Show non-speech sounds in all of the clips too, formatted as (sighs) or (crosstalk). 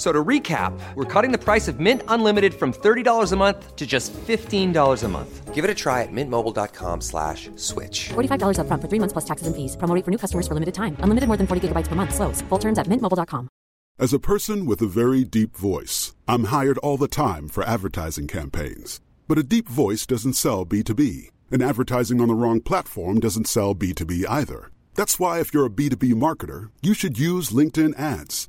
F- So to recap, we're cutting the price of Mint Unlimited from $30 a month to just $15 a month. Give it a try at mintmobile.com slash switch. $45 upfront for three months plus taxes and fees. Promo rate for new customers for limited time. Unlimited more than 40 gigabytes per month. Slows. Full terms at mintmobile.com. As a person with a very deep voice, I'm hired all the time for advertising campaigns. But a deep voice doesn't sell B2B, and advertising on the wrong platform doesn't sell B2B either. That's why, if you're a B2B marketer, you should use LinkedIn ads.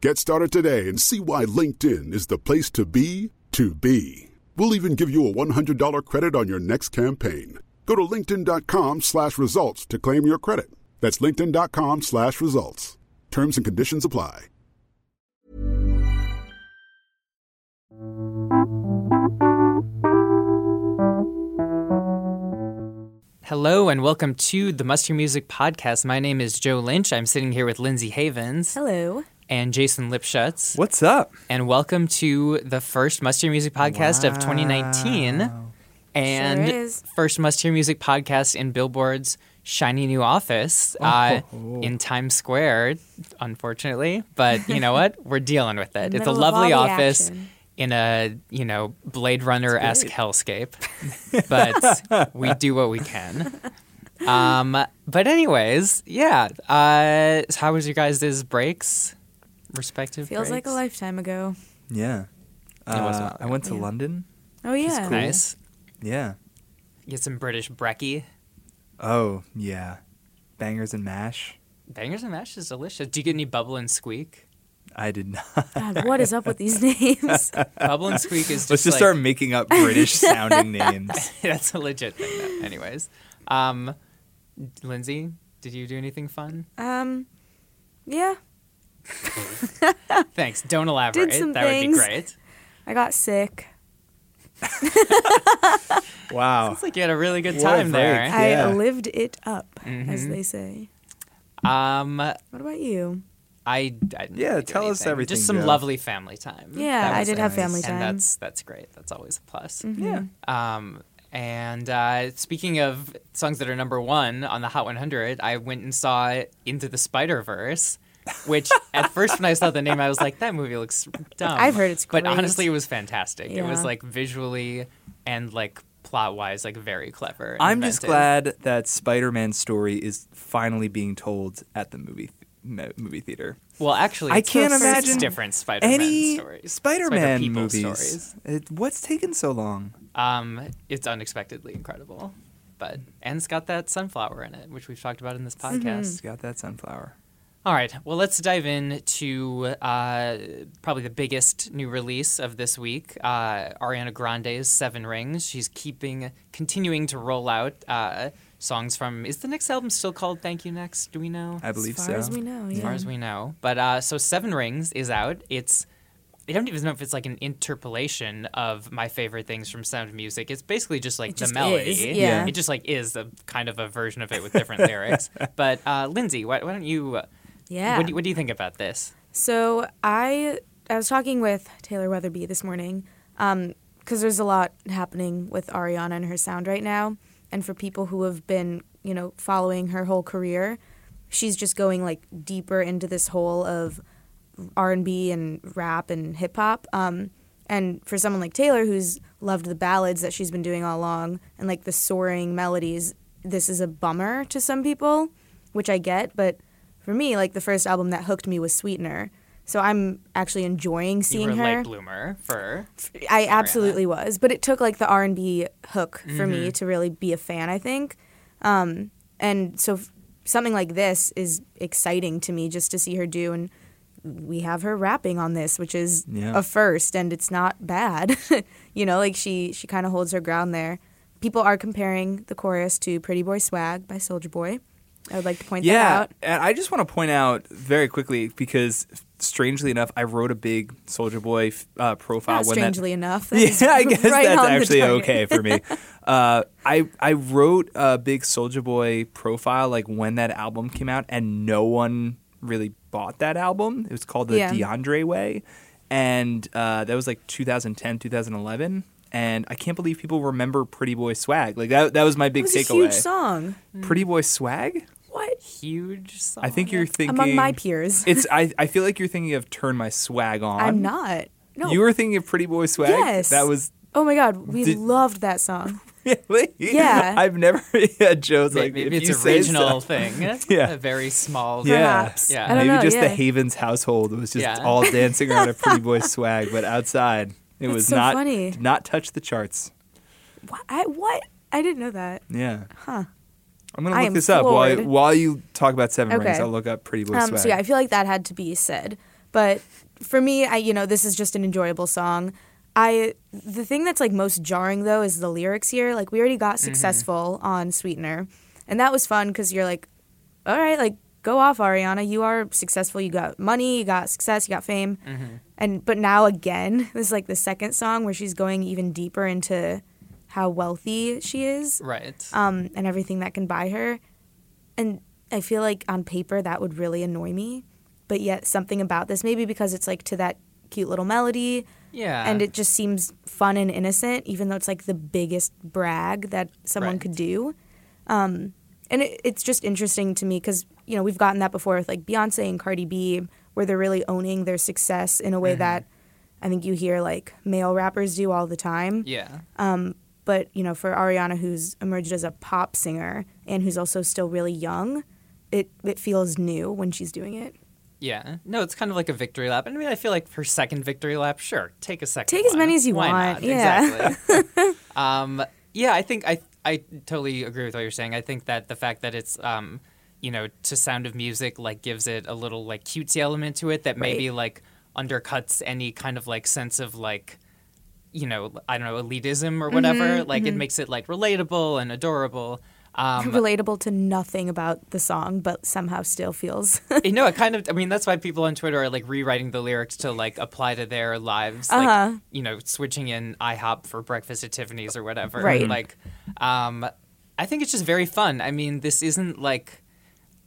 Get started today and see why LinkedIn is the place to be to be. We'll even give you a $100 credit on your next campaign. Go to linkedin.com slash results to claim your credit. That's linkedin.com slash results. Terms and conditions apply. Hello and welcome to the Must Hear Music podcast. My name is Joe Lynch. I'm sitting here with Lindsay Havens Hello. And Jason Lipshutz. What's up? And welcome to the first Must Hear Music podcast of 2019 and Sure is. first Must Hear Music podcast in Billboard's shiny new office uh, Oh. in Times Square, unfortunately. But you know (laughs) what? We're dealing with it. It's a middle of lovely office. action. In a you know Blade Runner esque hellscape, (laughs) but we do what we can. (laughs) Um, but anyways, yeah. Uh, how was your guys' breaks? Respective Feels like a lifetime ago. Yeah. It was a Uh, while I went to Yeah. London. Oh yeah. cool. Nice. Yeah. Get some British brekkie. Oh, yeah. Bangers and mash. Bangers and mash is delicious. Do you get any bubble and squeak? I did not. God, what is up with these names? (laughs) Bubble and squeak is just Let's just like, start making up British (laughs) sounding names. (laughs) that's a legit thing. Though. Anyways, um, Lindsay, did you do anything fun? um, yeah, (laughs) Thanks. Don't elaborate. some that would be great. I got sick. (laughs) Wow. It's like you had a really good What a time there. break. I Yeah. lived it up, Mm-hmm. as they say. Um, What about you? I, I Yeah, really do tell us everything, Just some Joe. lovely family time. Yeah, I was did have family time. Mm-hmm. that's that's great. That's always a plus. Yeah. Um, and uh, speaking of songs that are number one on the Hot 100, I went and saw Into the Spider Verse, which at first when I saw the name, I was like, that movie looks dumb. I've heard it's great. but honestly, it was fantastic. It was like visually and like plot wise, like very clever. I'm just glad that Spider-Man's story is finally being told at the movie th- movie theater. Well, actually, I can't six imagine different Spider-Man Any stories. Spider-Man Spider-People movies. stories. It, what's taken so long? Um, it's unexpectedly incredible, but and it's got that sunflower in it, which we've talked about in this podcast. It's got that sunflower. All right, well, let's dive in to uh, probably the biggest new release of this week, uh, Ariana Grande's Seven Rings. She's keeping, continuing to roll out uh, songs from. Is the next album still called Thank You Next? Do we know? I believe as far so. as we know, as far as we know. But uh, so Seven Rings is out. It's I don't even know if it's like an interpolation of my favorite things from Sound of Music. It's basically just like It the just melody. is, yeah. It just like is a kind of a version of it with different (laughs) lyrics. But uh, Lindsay, why, why don't you? Yeah. What do, you- what do you think about this? So I I was talking with Taylor Weatherby this morning because there's a lot happening with Ariana and her sound right now, and for people who have been you know following her whole career, she's just going like deeper into this hole of R and B and rap and hip hop. Um, and for someone like Taylor, who's loved the ballads that she's been doing all along and like the soaring melodies, this is a bummer to some people, which I get. But for me, like the first album that hooked me was Sweetener. So I'm actually enjoying You seeing were a her. late bloomer for. I absolutely was, but it took like the R and B hook for Mm-hmm. me to really be a fan. I think, um, and so f- something like this is exciting to me just to see her do, and we have her rapping on this, which is Yeah. a first, and it's not bad. (laughs) you know, like she she kind of holds her ground there. People are comparing the chorus to "Pretty Boy Swag" by Soulja Boy. I would like to point that Yeah, out. and I just want to point out very quickly because strangely enough, I wrote a big Soulja Boy uh, profile. Not when that- strangely enough. that (laughs) yeah, I guess right that's actually okay for me. (laughs) Uh, I I wrote a big Soulja Boy profile like when that album came out, and no one really bought that album. It was called the Yeah. DeAndre Way, and uh, that was like 2010, 2011. And I can't believe people remember Pretty Boy Swag. Like that, that was my big takeaway. huge song. Pretty Boy Swag? What Huge song. I think you're thinking among my peers? (laughs) It's I, I feel like you're thinking of Turn My Swag On. I'm not. No. You were thinking of Pretty Boy Swag? Yes. That was Oh my god, we Did- loved that song. (laughs) really Yeah. I've never (laughs) yeah, Joe's like maybe if it's you a say regional so- thing. Yeah. a very small. Yeah. Perhaps. Yeah. I Maybe know, just the. Havens household was just Yeah. all dancing around a Pretty Boy Swag, but outside it That's was so not funny. did not touch the charts. What? I, what? I didn't know that. Yeah. Huh. I'm gonna I look am this up while floored. while you talk about Seven Rings. I'll look up Pretty Boy Um, so yeah, I feel like that had to be said. But for me, I you know this is just an enjoyable song. I the thing that's like most jarring though is the lyrics here. Like we already got successful on Sweetener, and that was fun because you're like, all right, like go off Ariana, you are successful. You got money, you got success, you got fame, and but now again, this is like the second song where she's going even deeper into how wealthy she is Right. um, and everything that can buy her. And I feel like on paper that would really annoy me, but yet something about this, maybe because it's like to that cute little melody, yeah. and it just seems fun and innocent, even though it's like the biggest brag that someone Right. could do. Um, and it, it's just interesting to me because you know we've gotten that before with like Beyonce and Cardi B, where they're really owning their success in a Mm-hmm. way that I think you hear like male rappers do all the time. yeah. But you know, for Ariana, who's emerged as a pop singer and who's also still really young, it it feels new when she's doing it. Yeah. No, it's kind of like a victory lap. And I mean, I feel like her second victory lap, sure, take a second. Take as many as you Why want, Not? yeah. Exactly. (laughs) um, yeah, I think I I totally agree with what you're saying. I think that the fact that it's um, you know, to Sound of Music like gives it a little like cutesy element to it that maybe like undercuts any kind of like sense of like you know, I don't know, elitism or whatever. Mm-hmm, like it makes it like relatable and adorable. Um, (laughs) Relatable to nothing about the song, but somehow still feels. (laughs) you know, it kind of. I mean, that's why people on Twitter are like rewriting the lyrics to like apply to their lives. Uh-huh. Like, you know, switching in IHOP for breakfast at Tiffany's or whatever. Right. Like, um, I think it's just very fun. I mean, this isn't like.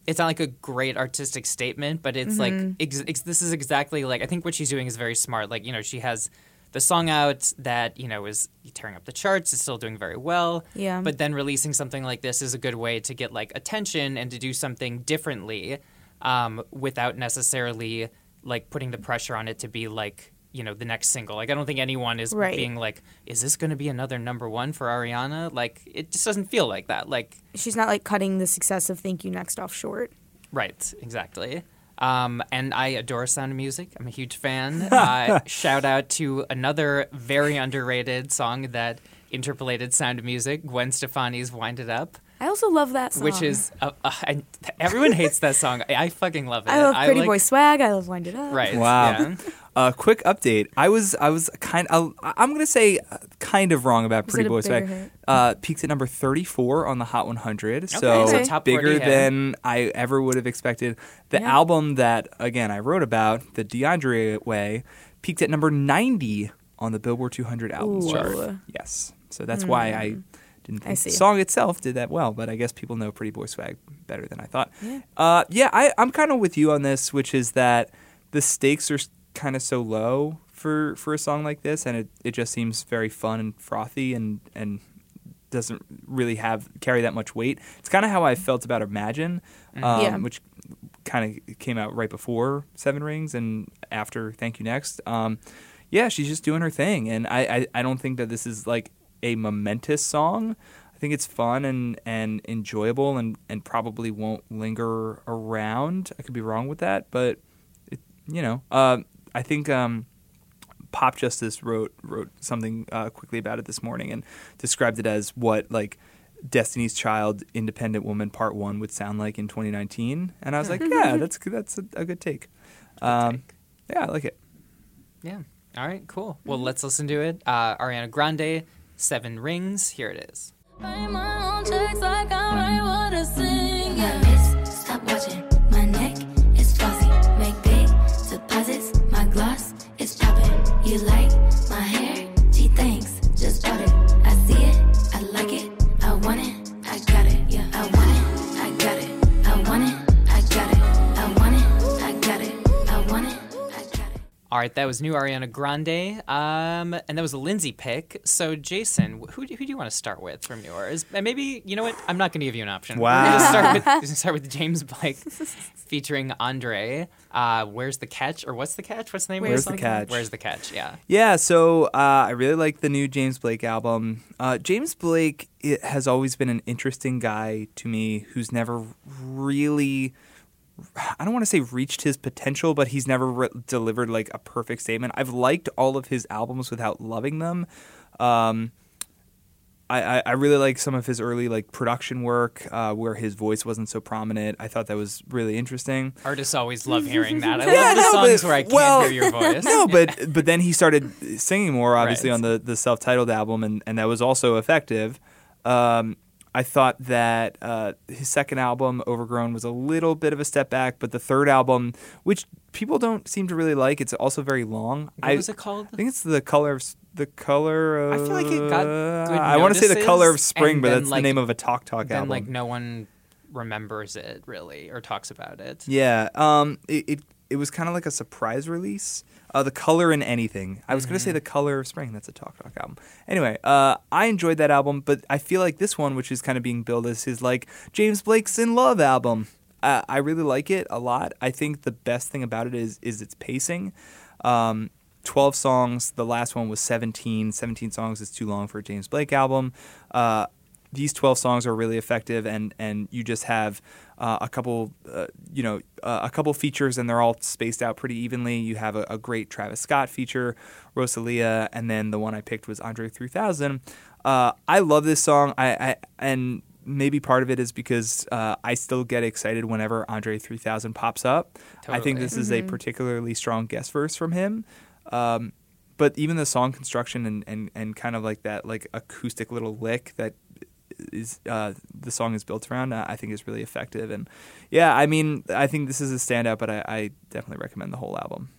It's not like a great artistic statement, but it's Mm-hmm. like ex- ex- this is exactly like I think what she's doing is very smart. Like you know, she has the song out that you know is tearing up the charts. is still doing very well. Yeah. But then releasing something like this is a good way to get like attention and to do something differently um, without necessarily like putting the pressure on it to be like you know the next single like i don't think anyone is Right. being like is this going to be another number one for ariana like it just doesn't feel like that like she's not like cutting the success of Thank You Next off short. right exactly um, and I adore Sound of Music. I'm a huge fan. (laughs) Uh, shout out to another very underrated song that interpolated Sound of Music, Gwen Stefani's "Wind It Up." I also love that song. which is uh, uh, and everyone hates that song. I, I fucking love it. I love Pretty like- Boy Swag. I love Wind It Up. Right. Wow. yeah. Uh, quick update. I was I was kind. Of, I'm gonna say uh, kind of wrong about Pretty it Boy Swag. bigger? Uh, peaked at number 34 on the Hot 100. so Okay. Top 40 bigger than I ever would have expected. The Yeah. album that again I wrote about, the DeAndre Way, peaked at number 90 on the Billboard 200 albums Ooh. chart. Yes. So that's why I didn't I think see. the song itself did that well, but I guess people know Pretty Boy Swag better than I thought. Yeah, uh, yeah I, I'm kind of with you on this, which is that the stakes are kind of so low for, for a song like this, and it, it just seems very fun and frothy and, and doesn't really have carry that much weight. It's kind of how I felt about Imagine, um, Yeah. which kind of came out right before Seven Rings and after Thank You Next. Um, yeah, she's just doing her thing, and I, I, I don't think that this is like a momentous song. I think it's fun and, and enjoyable, and, and probably won't linger around. I could be wrong with that, but it, you know, uh, I think um, Popjustice wrote wrote something uh, quickly about it this morning and described it as what like Destiny's Child Independent Woman Part One would sound like in 2019, and I was like, yeah, that's (laughs) that's a, a good take. Um, yeah, I like it. Yeah. All right. Cool. Well, let's listen to it. Uh, Ariana Grande, Seven Rings. Here it is. All right, that was new Ariana Grande, um, and that was a Lindsay pick. So, Jason, who do, who do you want to start with from yours? And maybe you know what? I'm not going to give you an option. We're Wow. start with, we're (laughs) start with James Blake featuring Andre. Uh, Where's the catch? Or what's the catch? What's the name Where's of the the? Catch? Where's the catch? Yeah. Yeah, so uh, I really like the new James Blake album. Uh, James Blake it has always been an interesting guy to me who's never really. I don't want to say reached his potential, but he's never re- delivered like a perfect statement. I've liked all of his albums without loving them. Um, I, I, I really like some of his early like production work uh, where his voice wasn't so prominent. I thought that was really interesting. Artists always love hearing that. I (laughs) Yeah, love the no, songs but- where I can't well, hear your voice. (laughs) No, but but then he started singing more, obviously, Right. on the, the self titled album, and, and that was also effective. Um, I thought that uh, his second album, Overgrown, was a little bit of a step back, but the third album, which people don't seem to really like, it's also very long. What I, was it called? I think it's the color of the color. Of, I feel like it got I want to say the color of spring, but that's like, the name of a Talk Talk then album. like no one remembers it really or talks about it. Yeah, um, it it, it was kind of like a surprise release. Uh, the color in anything. I was gonna say the color of spring. That's a Talk Talk album. Anyway, uh, I enjoyed that album, but I feel like this one, which is kind of being billed as his like James Blake's in Love album. Uh, I really like it a lot. I think the best thing about it is is its pacing. Um, 12 songs. The last one was 17. 17 songs is too long for a James Blake album. Uh, these 12 songs are really effective, and, and you just have uh, a couple, uh, you know, uh, a couple features, and they're all spaced out pretty evenly. You have a, a great Travis Scott feature, Rosalia, and then the one I picked was Andre 3000. Uh, I love this song. I, I and maybe part of it is because uh, I still get excited whenever Andre 3000 pops up. I think Totally. this is a particularly strong guest verse from him. Um, but even the song construction and, and, and kind of like that like acoustic little lick that is uh, the song is built around, uh, I think is really effective. And yeah, I mean, I think this is a standout, but I, I definitely recommend the whole album.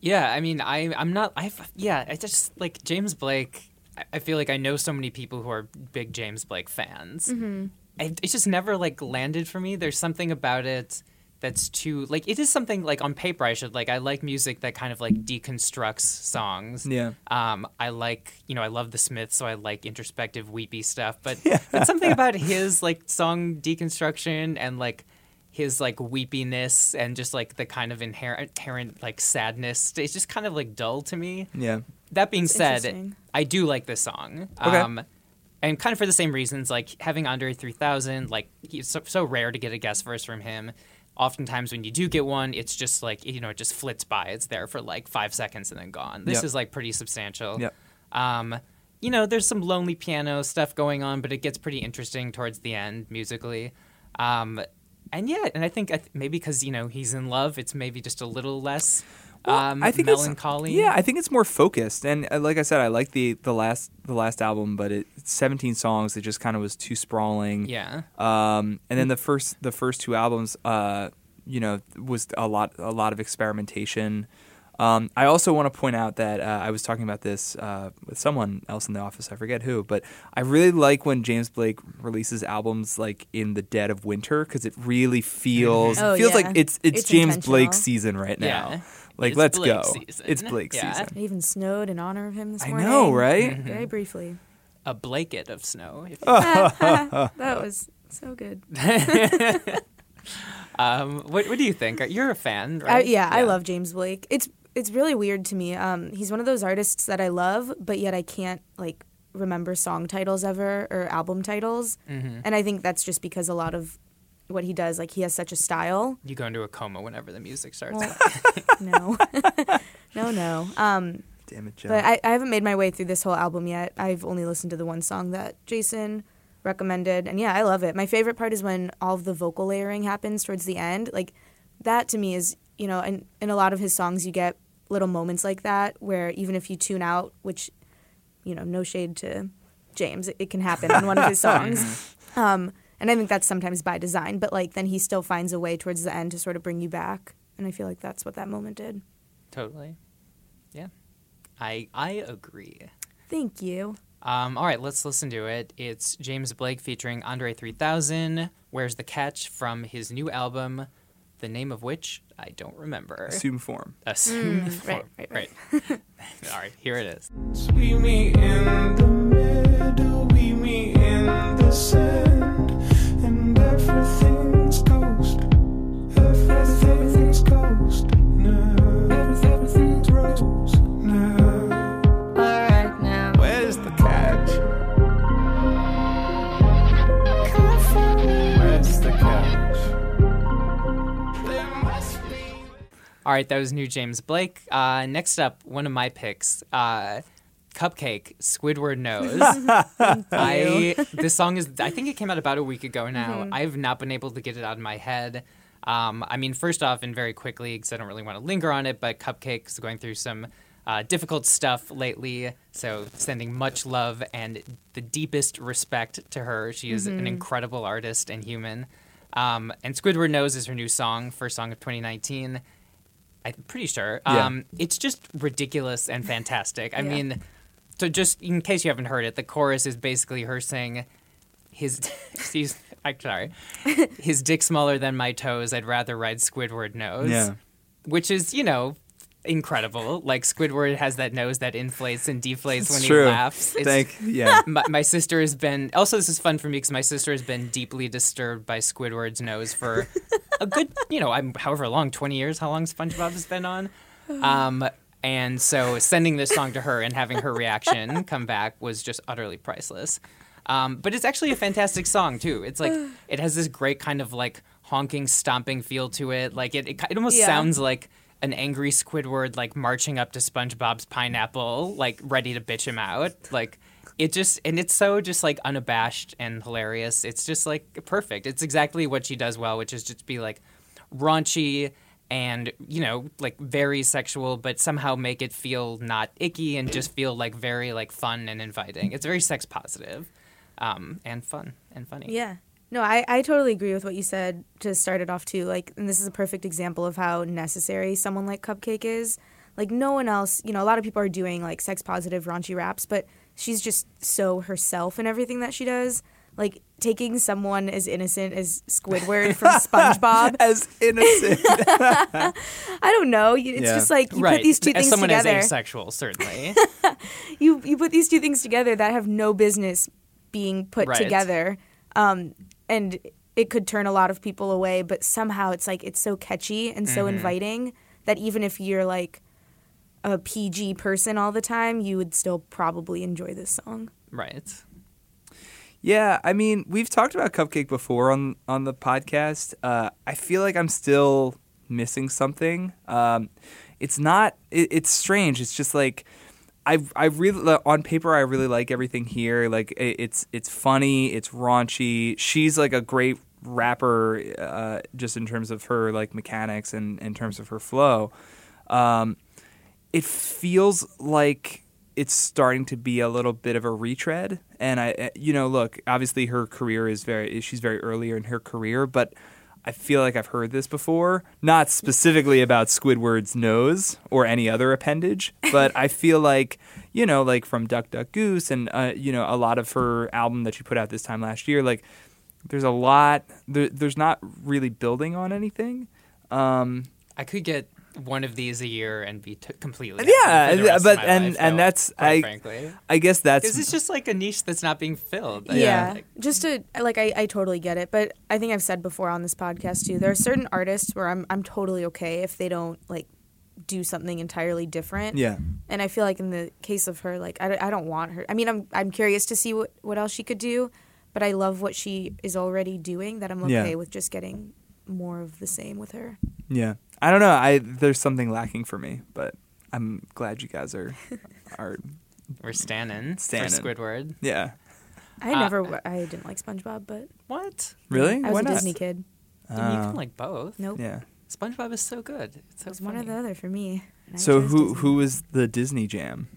Yeah, I mean, I I'm not. I yeah, I just like James Blake. I- I feel like I know so many people who are big James Blake fans. Mm-hmm. It, it just never like landed for me. There's something about it that's too like it is something like on paper I should like. I like music that kind of like deconstructs songs. Yeah. Um, I like you know I love the Smiths, so I like introspective weepy stuff. But (laughs) yeah. but something about his like song deconstruction and like his like weepiness and just like the kind of inherent, inherent like sadness. It's just kind of like dull to me. Yeah. That being said. I do like this song. Okay. Um, and kind of for the same reasons, like having Andre 3000, like he's so, so rare to get a guest verse from him. Oftentimes, when you do get one, it's just like you know, it just flits by. It's there for like five seconds and then gone. This Yep. is like pretty substantial. Yep. Um, you know, there's some lonely piano stuff going on, but it gets pretty interesting towards the end musically. Um, and yeah, and I think maybe because you know he's in love, it's maybe just a little less um, I think it's- melancholy. yeah, I think it's more focused, and uh, like I said, I like the the last the last album, but it, it's 17 songs. It just kind of was too sprawling. yeah. Um, and then the first the first two albums, uh, you know, was a lot a lot of experimentation. Um, I also want to point out that uh, I was talking about this uh, with someone else in the office. I forget who, but I really like when James Blake releases albums like in the dead of winter because it really feels Oh, feels yeah. like it's it's, It's James intentional. Blake's season right now. Yeah. Like It's let's Blake go. season. It's Blake Yeah. season. It even snowed in honor of him this I morning. know, right? Mm-hmm. Very briefly. a blanket of snow. If. (laughs) (laughs) That was so good. (laughs) um, what, what do you think? You're a fan, I, right? yeah, I love James Blake. It's it's really weird to me. Um, he's one of those artists that I love, but yet I can't like remember song titles ever or album titles. Mm-hmm. And I think that's just because a lot of what he does, like he has such a style. You go into a coma whenever the music starts. Well, (laughs) no, (laughs) no, no. Um, Damn it, John. but I, I haven't made my way through this whole album yet. I've only listened to the one song that Jason recommended, and yeah, I love it. My favorite part is when all of the vocal layering happens towards the end. Like that to me is you know, in in a lot of his songs you get little moments like that where even if you tune out, which you know, no shade to James, it, it can happen on one of his (laughs) songs. Um, and I think that's sometimes by design, but like then he still finds a way towards the end to sort of bring you back, and I feel like that's what that moment did. Totally. Yeah. I I agree. Thank you. Um, all right, let's listen to it. It's James Blake featuring Andre 3000. Where's the Catch from his new album, the name of which I don't remember. Assume form. Assume Mm, right, Form. right, (laughs) all right, here it is. We meet in the middle, we meet in the sand, All right, that was new James Blake. Uh, next up, one of my picks, uh, CupcakKe, Squidward (laughs) Nose. I this song is I think it came out about a week ago now. I've not been able to get it out of my head. Um, I mean, first off, and very quickly, because I don't really want to linger on it, but CupcakKe is going through some uh, difficult stuff lately. So, sending much love and the deepest respect to her. She is an incredible artist and human. Um, and Squidward Nose is her new song, first song of 2019. I'm pretty sure. Yeah. Um, it's just ridiculous and fantastic. I Yeah. mean, so just in case you haven't heard it, the chorus is basically her saying, "His, (laughs) he's, I'm sorry, (laughs) his dick smaller than my toes. I'd rather ride Squidward nose." Yeah. which is you know incredible. Like Squidward has that nose that inflates and deflates when It's he laughs. It's, Thank yeah. (laughs) my, my sister has been also this is fun for me because my sister has been deeply disturbed by Squidward's nose for a good you know I'm however long 20 years how long SpongeBob has been on (sighs) um and so sending this song to her and having her reaction come back was just utterly priceless um, but it's actually a fantastic song too it's like (sighs) it has this great kind of like honking stomping feel to it like it, it, it almost Yeah. sounds like an angry Squidward like marching up to SpongeBob's pineapple, like ready to bitch him out. Like it just and it's so just like unabashed and hilarious. It's just like perfect. It's exactly what she does well, which is just be like raunchy and you know like very sexual but somehow make it feel not icky and just feel like very like fun and inviting it's very sex positive um, and fun and funny Yeah. No, I, I totally agree with what you said to start it off too. Like, and this is a perfect example of how necessary someone like CupcakKe is. Like, no one else, you know, a lot of people are doing like sex positive, raunchy raps, but she's just so herself in everything that she does. Like, taking someone as innocent as Squidward from SpongeBob. (laughs) As innocent. (laughs) I don't know. It's Yeah. just like you right put these two as things someone together. as asexual certainly (laughs) you you put these two things together that have no business being put Right. together um, and it could turn a lot of people away but somehow it's like it's so catchy and so Mm-hmm. inviting that even if you're like a pg person all the time you would still probably enjoy this song right Yeah, I mean, we've talked about CupcakKe before on on the podcast. Uh, I feel like I'm still missing something. Um, it's not. It, it's strange. It's just like I I really on paper I really like everything here. Like it, it's it's funny. It's raunchy. She's like a great rapper, uh, just in terms of her like mechanics and in terms of her flow. Um, it feels like it's starting to be a little bit of a retread. And i you know look obviously her career is very she's very earlier in her career but i feel like i've heard this before not specifically about squidward's nose or any other appendage but i feel like you know like from duck duck goose and uh, you know a lot of her album that she put out this time last year like there's a lot there, there's not really building on anything. Um, I could get one of these a year and be t- completely Yeah, for the rest but- of my and- life, and though, that's- quite I- frankly i guess that's because it's just like a niche that's not being filled. yeah, Like, just to like I, I totally get it but i think i've said before on this podcast too there are certain artists where i'm, I'm totally okay if they don't like do something entirely different yeah And I feel like in the case of her, like I, don't- I don't want her. I mean, I'm I'm curious to see what, what else she could do, but I love what she is already doing. That I'm okay Yeah. with just getting more of the same with her. Yeah, I don't know. I there's something lacking for me, but I'm glad you guys are (laughs) are we're standing Stannin'. for Squidward. yeah. I Uh, never w- I didn't like SpongeBob, but What? Really? I was Why a not? Disney kid. Then you can like both. Nope. Yeah. SpongeBob is so good. It's so It was one or the other for me. So who Disney. who was the Disney Jam?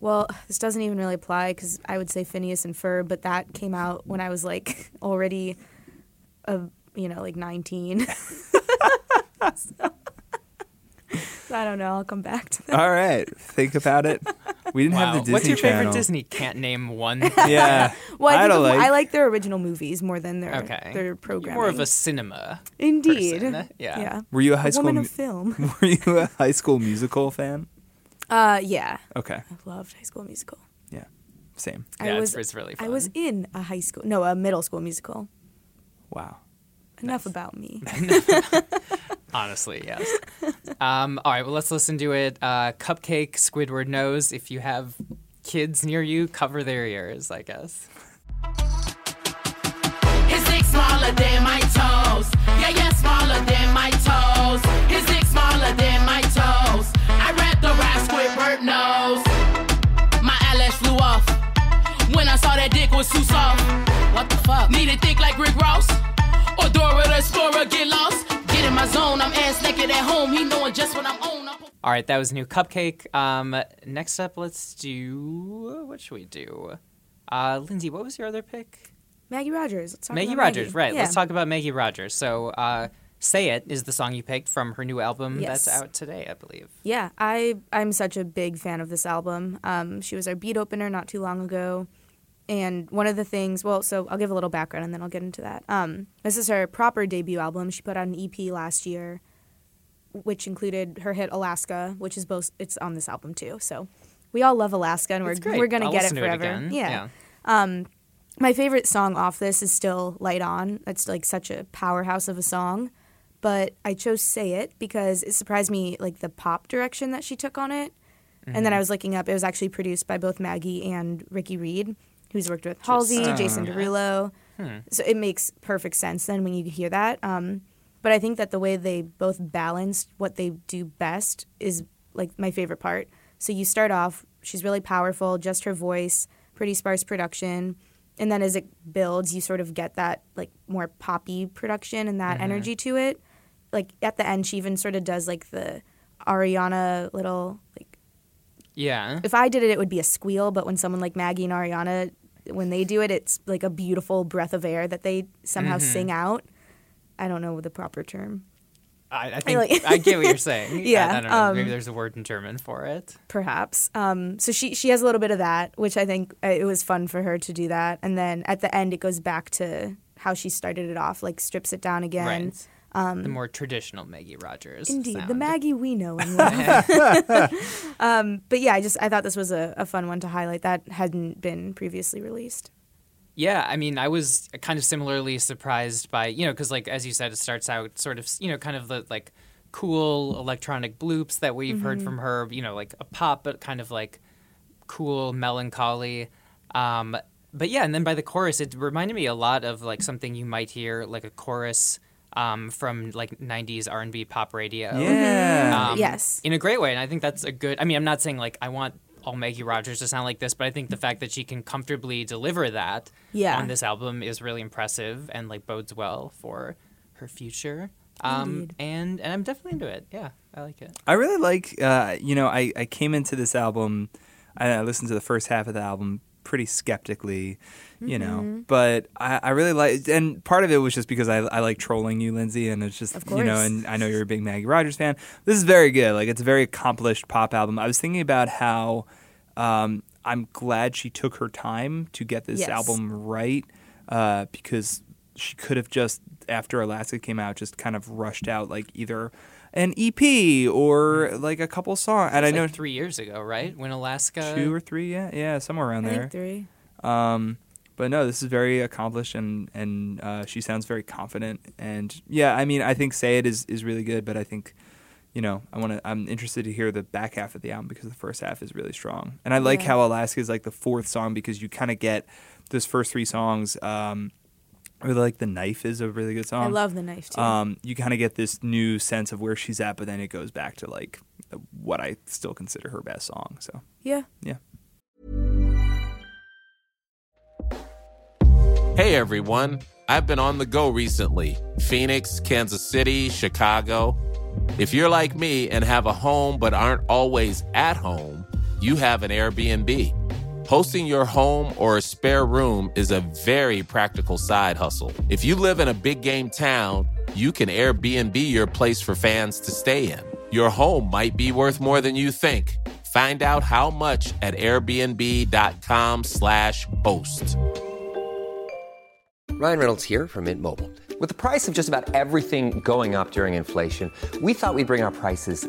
Well, this doesn't even really apply because I would say Phineas and Ferb, but that came out when I was like (laughs) already, a you know, like 19. (laughs) so, I don't know. I'll come back to that. All right, think about it. We didn't Wow. have the Disney What's your favorite Channel. Disney? Can't name one. (laughs) Yeah, (laughs) Well, I, think don't of- like. I like their original movies more than their Okay. their You're programming. More of a cinema. indeed. person, yeah. Yeah. Were you a high A school? woman mu- of film. (laughs) Were you a High School Musical fan? Uh, yeah. Okay, I loved High School Musical. yeah, same. I Yeah, it's- was it's really I was fun. in a high school, no, a middle school musical. Wow. Enough about me. Honestly, yes. um, all right, well, let's listen to it. Uh, CupcakKe, Squidward Nose. If you have kids near you, cover their ears, I guess. His dick smaller than my toes. Yeah, yeah, smaller than my toes. His dick smaller than my toes. I wrapped around Squidward nose. My eyelash flew off. When I saw that dick was too soft. What the fuck? Need it thick like Rick Ross? Or Dora the Explorer get lost? Get in my zone, I'm ass naked at home. He knowing just what I'm on. I'm All right, that was new CupcakKe. Um, next up, let's do. What should we do? Uh, Lindsay, what was your other pick? Maggie Rogers. Let's talk Maggie about Rogers, Maggie. right. Yeah. Let's talk about Maggie Rogers. So, uh, Say It is the song you picked from her new album Yes. that's out today, I believe. Yeah, I I'm such a big fan of this album. Um, she was our beat opener not too long ago, and one of the things. Well, so I'll give a little background and then I'll get into that. Um, this is her proper debut album. She put out an EP last year, which included her hit Alaska, which is both. It's on this album too. So we all love Alaska, and we're we're gonna I'll get it forever. again. yeah. My favorite song off this is still Light On. It's like such a powerhouse of a song. But I chose Say It because it surprised me like the pop direction that she took on it. And then I was looking up, it was actually produced by both Maggie and Ricky Reed, who's worked with Halsey, Jason Derulo. So it makes perfect sense then when you hear that. Um, but I think that the way they both balanced what they do best is like my favorite part. So you start off, she's really powerful, just her voice, pretty sparse production. And then as it builds, you sort of get that like more poppy production and that energy to it. Like at the end, she even sort of does like the Ariana little like Yeah. if I did it, it would be a squeal. But when someone like Maggie and Ariana, when they do it, it's like a beautiful breath of air that they somehow Mm-hmm. sing out. I don't know the proper term. I, I think like- I get what you're saying. Yeah, (laughs) I, I don't know. um, Maybe there's a word in German for it. perhaps. Um, so she she has a little bit of that, which I think uh, it was fun for her to do that. And then at the end, it goes back to how she started it off, like strips it down again. right. The more traditional Maggie Rogers. um, Indeed, the sound. Maggie we know and love. (laughs) (laughs) um, but yeah, I just I thought this was a, a fun one to highlight that hadn't been previously released. Yeah, I mean, I was kind of similarly surprised by you know because like as you said, it starts out sort of you know kind of the like cool electronic bloops that we've heard Mm-hmm. from her. You know, like a pop, but kind of like cool melancholy. Um, but yeah, and then by the chorus, it reminded me a lot of like something you might hear like a chorus um, from like '90s R&B pop radio. Yeah. Um, Yes. In a great way. And I think that's a good. I mean, I'm not saying like I want all Maggie Rogers to sound like this, but I think the fact that she can comfortably deliver that Yeah. on this album is really impressive and like bodes well for her future. Um, and and I'm definitely into it. Yeah, I like it. I really like, uh, you know, I, I came into this album, I, I listened to the first half of the album pretty skeptically, you know, Mm-hmm. but I, I really like, and part of it was just because I, I like trolling you, Lindsay, and it's just, you know, and I know you're a big Maggie Rogers fan. This is very good. Like, it's a very accomplished pop album. I was thinking about how um, I'm glad she took her time to get this Yes. album right uh, because she could have just after Alaska came out just kind of rushed out like either an EP or like a couple songs. And I It's know three years ago, right? When Alaska. two or three, yeah, yeah, somewhere around I there. three. Um, but no, this is very accomplished and and uh, she sounds very confident. And yeah, I mean, I think "Say It" is is really good, but I think. You know, I want to. I'm interested to hear the back half of the album because the first half is really strong, and I like Yeah. how Alaska is like the fourth song because you kind of get those first three songs. Um, I really like the knife is a really good song. I love the knife too. Um, you kind of get this new sense of where she's at, but then it goes back to like what I still consider her best song. So yeah. yeah. Hey everyone, I've been on the go recently Phoenix, Kansas City, Chicago. If you're like me and have a home but aren't always at home, you have an Airbnb. Hosting your home or a spare room is a very practical side hustle. If you live in a big game town, you can Airbnb your place for fans to stay in. Your home might be worth more than you think. Find out how much at airbnb.com/slash host. Ryan Reynolds here from Mint Mobile. With the price of just about everything going up during inflation, we thought we'd bring our prices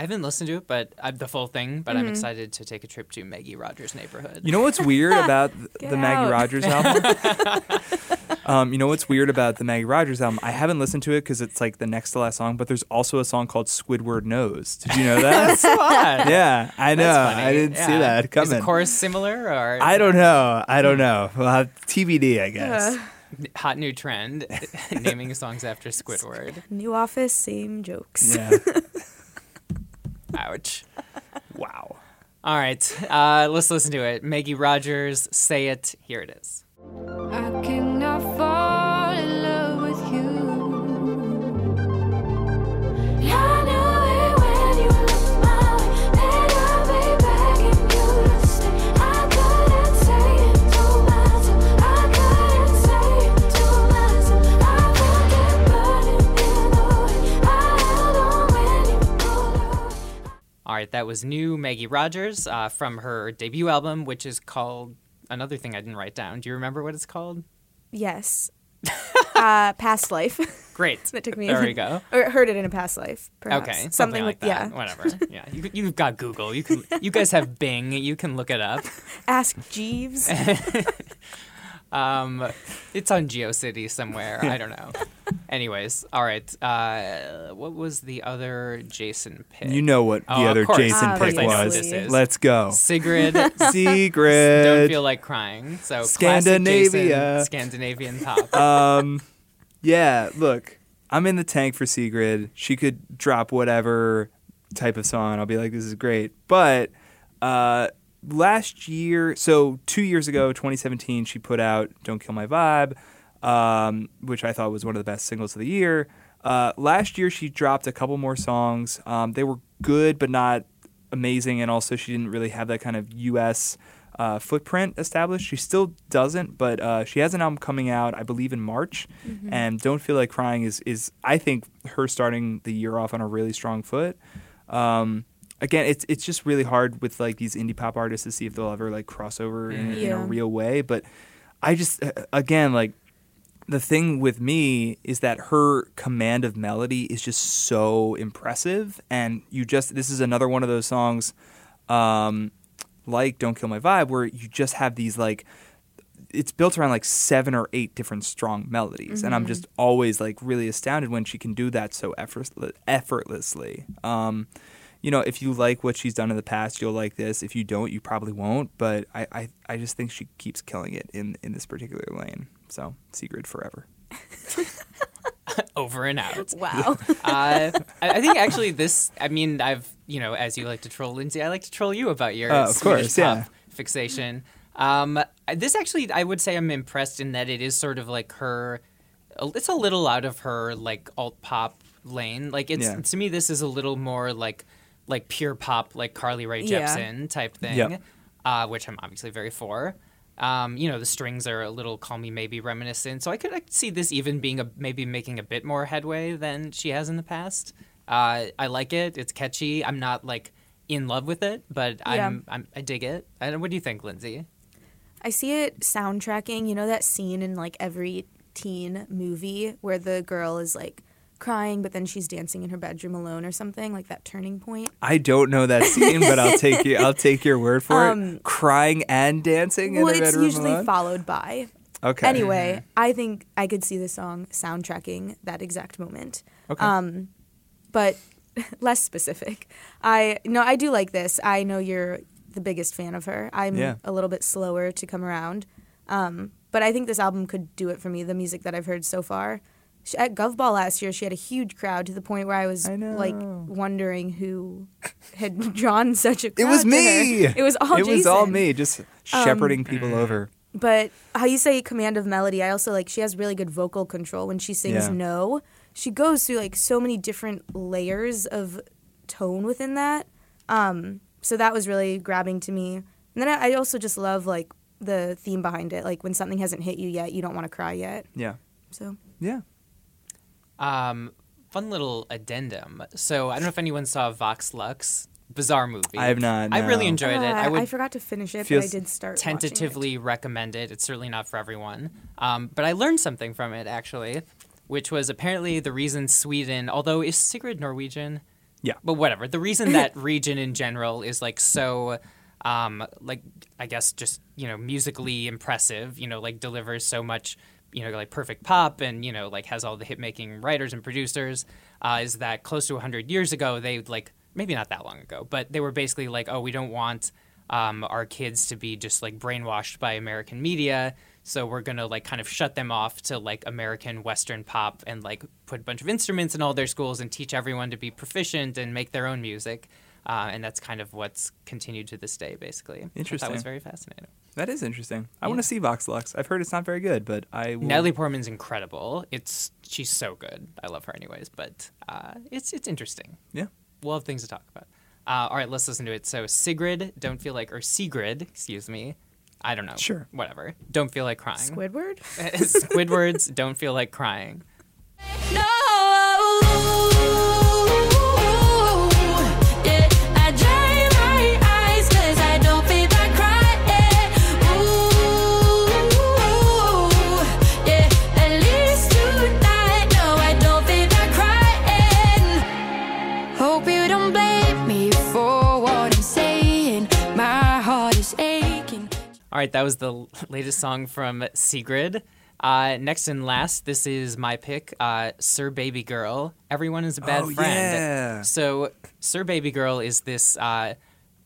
I haven't listened to it, but uh, the full thing. But I'm Mhm. excited to take a trip to Maggie Rogers' neighborhood. You know what's weird (laughs) about th- Get the Maggie. Rogers (laughs) album? um, you know what's weird about the Maggie Rogers album? I haven't listened to it because it's like the next to last song, but there's also a song called Squidward Knows. Did you know that? (laughs) That's odd. yeah, I know. That's funny. I didn't see that that Is coming. the chorus similar or I don't know. I don't know. Well, TBD, I guess. hot new trend naming songs after Squidward? New office, same jokes. Yeah. Ouch. wow. All right, uh, let's listen to it. Maggie Rogers, say it. Here it is. All right, that was new Maggie Rogers uh, from her debut album, which is called another thing I didn't write down. Do you remember what it's called? Yes. (laughs) uh, past life. Great. (laughs) that took me. There we go. (laughs) Or heard it in a past life. Perhaps. Okay, Something, like, that. yeah. Whatever. Yeah, you, you've got Google. You can. You guys have Bing. You can look it up. Ask Jeeves. Um, it's on GeoCity somewhere. I don't know. (laughs) Anyways, all right. Uh, what was the other Jason pick? You know what the Oh, of other course. Jason Of pick I was. this is. Let's go. Sigrid. (laughs) Sigrid. Don't feel like crying. So classic Scandinavia. Jason, Scandinavian pop. (laughs) um, yeah, look, I'm in the tank for Sigrid. She could drop whatever type of song. I'll be like, this is great. But uh, last year, so two years ago, 2017, she put out Don't Kill My Vibe, um, which I thought was one of the best singles of the year. Uh, last year, she dropped a couple more songs. Um, they were good, but not amazing. And also, she didn't really have that kind of U.S. Uh, footprint established. She still doesn't, but uh, she has an album coming out, I believe, in March. And Don't Feel Like Crying is, is, I think, her starting the year off on a really strong foot. Um, again, it's it's just really hard with like these indie pop artists to see if they'll ever like cross over in, in a real way. But I just uh, again like the thing with me is that her command of melody is just so impressive, and you just this is another one of those songs, um, like "Don't Kill My Vibe," where you just have these like it's built around like seven or eight different strong melodies, and I'm just always like really astounded when she can do that so effortless, effortlessly. Um, you know, if you like what she's done in the past, you'll like this. If you don't, you probably won't. But I, I, I just think she keeps killing it in in this particular lane. So Sigrid forever. (laughs) Over and out. wow. (laughs) uh, I, I think actually this. I mean, I've you know, as you like to troll Lindsay, I like to troll you about your Oh, of Swedish course, yeah. pop fixation. Um, this actually, I would say, I'm impressed in that it is sort of like her. It's a little out of her like alt pop lane. Like it's Yeah. to me, this is a little more like like pure pop, like Carly Rae Yeah. Jepsen type thing, Yep. uh, which I'm obviously very for. Um, you know, the strings are a little "Call Me Maybe" reminiscent, so I could, I could see this even being a maybe making a bit more headway than she has in the past. Uh, I like it; it's catchy. I'm not like in love with it, but I'm, I'm I dig it. I don't- what do you think, Lindsay? I see it soundtracking. You know that scene in like every teen movie where the girl is like crying, but then she's dancing in her bedroom alone or something like that turning point. I don't know that scene, but I'll take you. I'll take your word for Um, it. Crying and dancing in well, it's usually alone? followed by. Okay. Anyway, I think I could see the song soundtracking that exact moment. Okay. Um, but (laughs) less specific. I no, I do like this. I know you're the biggest fan of her. I'm Yeah. a little bit slower to come around, um, but I think this album could do it for me. The music that I've heard so far. She, at Govball last year, she had a huge crowd to the point where I was like wondering who had (laughs) drawn such a crowd. It was to her. me. It was all It was all me, just Um, shepherding people over. But how you say command of melody, I also like she has really good vocal control when she sings Yeah. no. She goes through like so many different layers of tone within that. Um, so that was really grabbing to me. And then I, I also just love like the theme behind it. Like when something hasn't hit you yet, you don't want to cry yet. Yeah. So Yeah. Um, fun little addendum. So I don't know if anyone saw Vox Lux, bizarre movie. I have not, I really no. enjoyed it. Uh, I would I forgot to finish it, but I did start watching it. tentatively recommend it. It's certainly not for everyone. Um, but I learned something from it actually, which was apparently the reason Sweden, although is Sigrid Norwegian? Yeah. But whatever. The reason that (laughs) region in general is like so um like I guess just, you know, musically impressive, you know, like delivers so much, you know, like perfect pop and, you know, like has all the hit making writers and producers, uh, is that close to hundred years ago they like maybe not that long ago, but they were basically like, Oh, we don't want um, our kids to be just like brainwashed by American media. So we're gonna like kind of shut them off to like American Western pop and like put a bunch of instruments in all their schools and teach everyone to be proficient and make their own music. Uh, and that's kind of what's continued to this day, basically. Which I thought Interesting. was very fascinating. That is interesting. I Yeah. want to see Vox Lux. I've heard it's not very good, but I will. Natalie Portman's incredible. It's she's so good. I love her anyways, but uh, it's it's interesting. Yeah. We'll have things to talk about. Uh, all right, let's listen to it. So Sigrid, don't feel like, or Sigrid, excuse me. I don't know. Sure. Whatever. Don't feel like crying. Squidward? (laughs) Squidwards, don't feel like crying. No. Right, that was the latest song from Sigrid. Uh, next and last, this is my pick, uh, Sir Babygirl. Everyone is a bad Oh, friend. yeah. So, Sir Babygirl is this uh,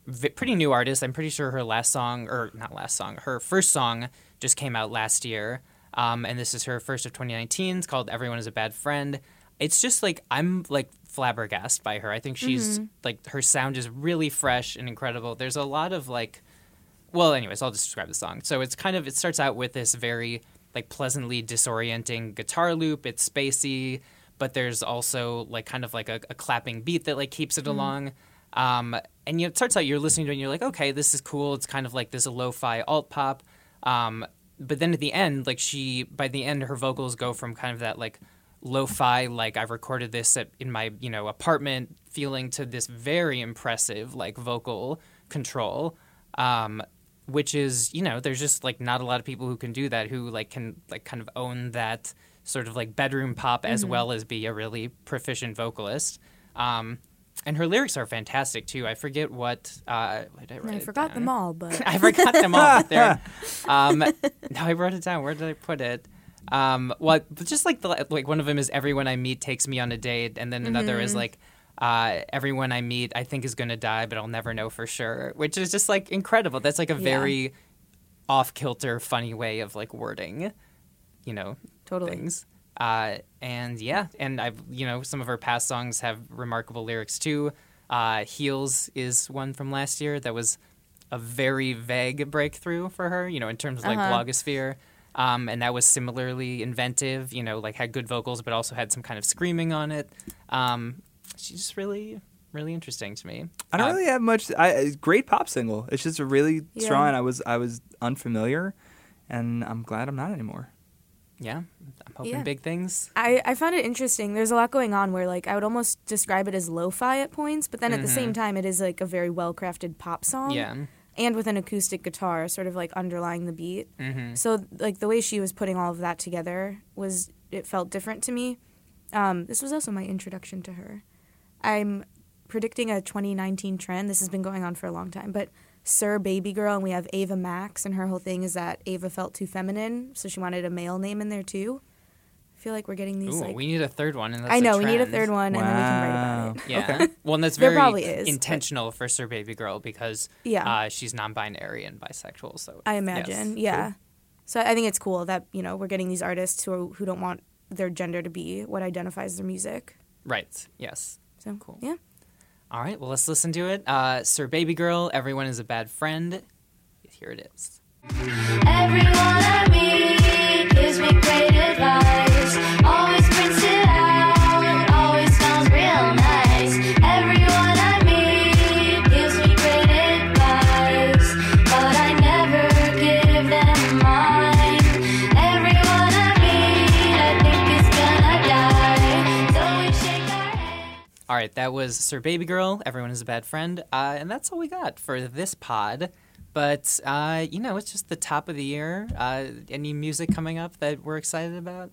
v- pretty new artist. I'm pretty sure her last song, or not last song, her first song just came out last year. Um, and this is her first of 2019. It's called Everyone is a Bad Friend. It's just like, I'm like flabbergasted by her. I think she's Mhm. like, her sound is really fresh and incredible. There's a lot of like, well, anyways, I'll just describe the song. So it's kind of it starts out with this very like pleasantly disorienting guitar loop. It's spacey, but there's also like kind of like a, a clapping beat that like keeps it Mhm. along. Um, and you know, it starts out you're listening to it and you're like, okay, this is cool. It's kind of like this lo-fi alt pop. Um, but then at the end, like she by the end, her vocals go from kind of that like lo-fi like I've recorded this at, in my you know apartment feeling to this very impressive like vocal control um, which is you know there's just like not a lot of people who can do that who like can like kind of own that sort of like bedroom pop as Mhm. well as be a really proficient vocalist um, and her lyrics are fantastic too i forget what uh, I, I forgot them all, but (laughs) I forgot them all. But they're, (laughs) um, no, I wrote it down. Where did I put it? Um, well, but just like the like one of them is everyone I meet takes me on a date, and then another is Mhm. like uh, everyone I meet I think is gonna die, but I'll never know for sure. Which is just like incredible. That's like a Yeah. very off kilter, funny way of like wording, you know, Totally. things. Uh, and yeah, and I've you know some of her past songs have remarkable lyrics too. Uh, Heels is one from last year that was a very vague breakthrough for her, you know, in terms of like Uh-huh. blogosphere. Um, and that was similarly inventive, you know, like had good vocals, but also had some kind of screaming on it. Um, she's just really, really interesting to me. I don't Uh, really have much. I great pop single. It's just a really Yeah. strong. I was I was unfamiliar, and I'm glad I'm not anymore. Yeah, I'm hoping Yeah. big things. I, I found it interesting. There's a lot going on where like I would almost describe it as lo-fi at points, but then at the same Mhm. time it is like a very well-crafted pop song. Yeah. And with an acoustic guitar sort of like underlying the beat. Mhm. So like the way she was putting all of that together was it felt different to me. Um, this was also my introduction to her. I'm predicting a 2019 trend. This has been going on for a long time, but Sir Babygirl, and we have Ava Max, and her whole thing is that Ava felt too feminine, so she wanted a male name in there too. I feel like we're getting these Ooh, like we need a third one. And that's I a know we need a third one, and then we can write about it. Yeah. (laughs) Well, and that's (laughs) very probably is, but- intentional for Sir Babygirl because Yeah. uh, she's non-binary and bisexual. So I yes. imagine, yeah. So I think it's cool that you know we're getting these artists who who don't want their gender to be what identifies their music. Right. Yes. So Cool. Yeah. All right. Well, let's listen to it. Uh, Sir Babygirl. Everyone is a bad friend. Here it is. Everyone I meet right, that was Sir Babygirl. Everyone is a bad friend, uh, and that's all we got for this pod. But uh, you know, it's just the top of the year. Uh, any music coming up that we're excited about?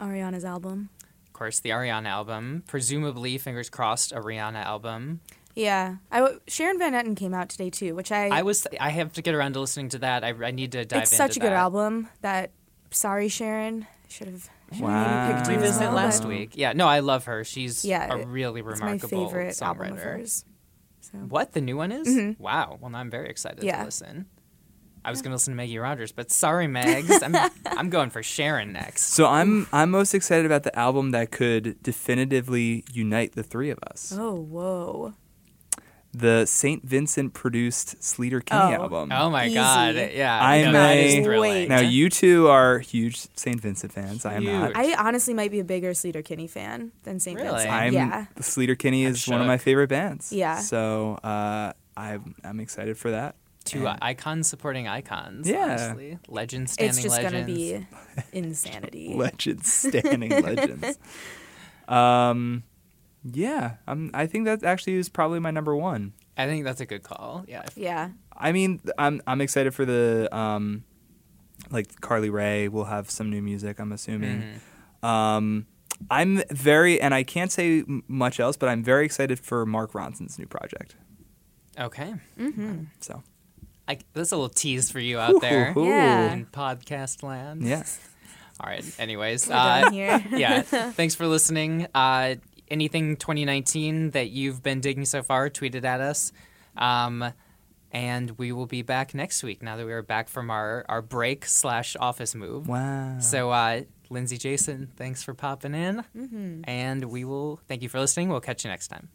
Ariana's album. Of course, the Ariana album. Presumably, fingers crossed, a Rihanna album. Yeah, I w- Sharon Van Etten came out today too, which I, I was. I have to get around to listening to that. I, I need to dive it's such a good that. album that sorry Sharon should have Wow. We picked you as Revisit well, last week. Yeah, no, I love her. She's Yeah, a really It's remarkable my favorite songwriter. album of hers. So What the new one is? Mhm. Wow. Well, now I'm very excited Yeah. to listen. I was going to listen to Maggie Rogers, but sorry, Megs. I'm (laughs) I'm going for Sharon next. So I'm I'm most excited about the album that could definitively unite the three of us. Oh whoa! The Saint Vincent produced Sleater Kinney Oh. album. Oh my Easy. God! Yeah, I'm no, that is a- Now you two are huge Saint Vincent fans. I am not. I honestly might be a bigger Sleater Kinney fan than St. Really? Vincent. I'm yeah, the Sleater Kinney I'm is one of my favorite bands. Yeah. So uh, I'm I'm excited for that. Two And- icons supporting icons. Yeah. honestly. legends standing it's just legends. gonna be (laughs) insanity. legends, standing legends. (laughs) Um, yeah, I'm, I think that actually is probably my number one. I think that's a good call. Yeah. yeah, I mean, I'm I'm excited for the um, like Carly Rae will have some new music. I'm assuming. Mhm. Um, I'm very, and I can't say much else, but I'm very excited for Mark Ronson's new project. Okay. mm-hmm. So I, that's a little tease for you out there Yeah. in podcast land. yeah, All right. Anyways, uh, here. yeah. (laughs) Thanks for listening. Uh, anything 2019 that you've been digging so far, tweet it at us. Um, and we will be back next week now that we are back from our, our break slash office move. wow. So, uh, Lindsay, Jason, thanks for popping in. Mm-hmm. And we will thank you for listening. We'll catch you next time.